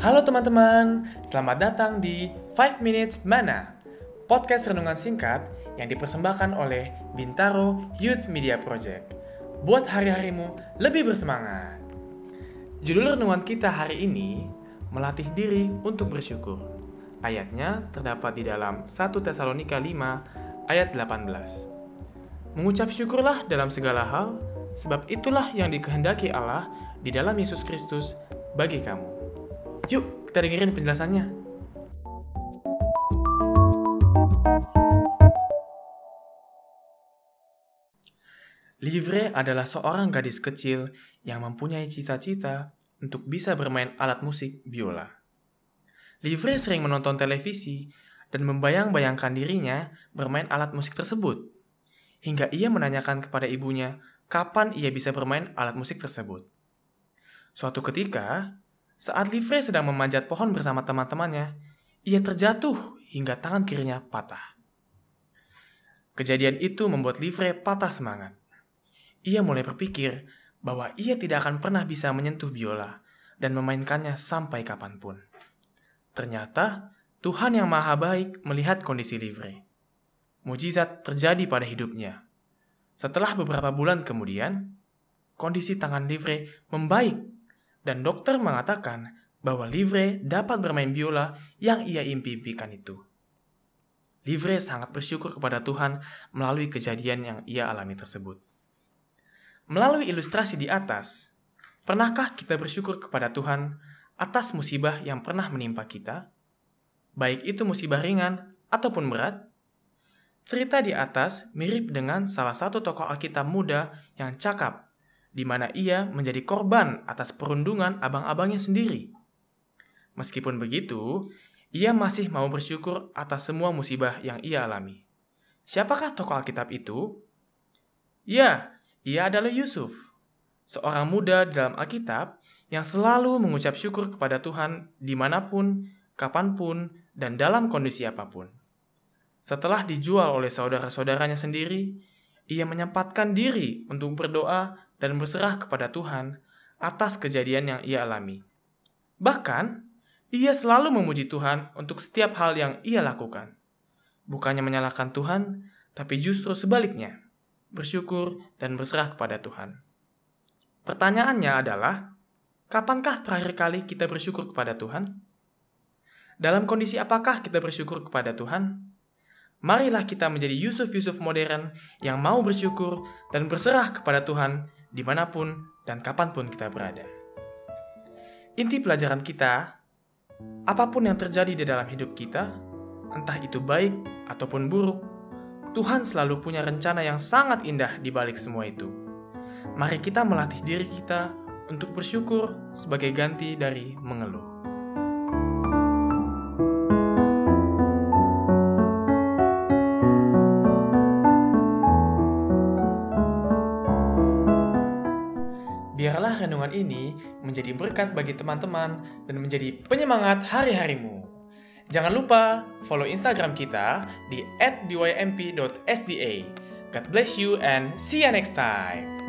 Halo teman-teman, selamat datang di 5 Minutes Mana, podcast renungan singkat yang dipersembahkan oleh Bintaro Youth Media Project. Buat hari-harimu lebih bersemangat. Judul renungan kita hari ini, melatih diri untuk bersyukur. Ayatnya terdapat di dalam 1 Tesalonika 5 ayat 18. Mengucap syukurlah dalam segala hal, sebab itulah yang dikehendaki Allah di dalam Yesus Kristus bagi kamu. Yuk, kita dengerin penjelasannya. Livre adalah seorang gadis kecil yang mempunyai cita-cita untuk bisa bermain alat musik biola. Livre sering menonton televisi dan membayang-bayangkan dirinya bermain alat musik tersebut, hingga ia menanyakan kepada ibunya kapan ia bisa bermain alat musik tersebut. Suatu ketika, saat Livre sedang memanjat pohon bersama teman-temannya, ia terjatuh hingga tangan kirinya patah. Kejadian itu membuat Livre patah semangat. Ia mulai berpikir bahwa ia tidak akan pernah bisa menyentuh biola dan memainkannya sampai kapan pun. Ternyata Tuhan yang Maha Baik melihat kondisi Livre. Mujizat terjadi pada hidupnya. Setelah beberapa bulan kemudian, kondisi tangan Livre membaik dan dokter mengatakan bahwa Livre dapat bermain biola yang ia impi-impikan itu. Livre sangat bersyukur kepada Tuhan melalui kejadian yang ia alami tersebut. Melalui ilustrasi di atas, pernahkah kita bersyukur kepada Tuhan atas musibah yang pernah menimpa kita? Baik itu musibah ringan ataupun berat? Cerita di atas mirip dengan salah satu tokoh Alkitab muda yang cakap, di mana ia menjadi korban atas perundungan abang-abangnya sendiri. Meskipun begitu, ia masih mau bersyukur atas semua musibah yang ia alami. Siapakah tokoh Alkitab itu? Ya, ia adalah Yusuf, seorang muda dalam Alkitab yang selalu mengucap syukur kepada Tuhan di mana pun, kapan pun, dan dalam kondisi apa pun. Setelah dijual oleh saudara-saudaranya sendiri, ia menyempatkan diri untuk berdoa dan berserah kepada Tuhan atas kejadian yang ia alami. Bahkan, ia selalu memuji Tuhan untuk setiap hal yang ia lakukan. Bukannya menyalahkan Tuhan, tapi justru sebaliknya bersyukur, dan berserah kepada Tuhan. Pertanyaannya adalah, kapankah terakhir kali kita bersyukur kepada Tuhan? Dalam kondisi apakah kita bersyukur kepada Tuhan? Marilah kita menjadi Yusuf-Yusuf modern yang mau bersyukur dan berserah kepada Tuhan di mana pun dan kapan pun kita berada. Inti pelajaran kita, apa pun yang terjadi di dalam hidup kita, entah itu baik ataupun buruk, Tuhan selalu punya rencana yang sangat indah di balik semua itu. Mari kita melatih diri kita untuk bersyukur sebagai ganti dari mengeluh. Biarlah renungan ini menjadi berkat bagi teman-teman dan menjadi penyemangat hari-harimu. Jangan lupa follow Instagram kita di @bymp.sda. God bless you and see you next time.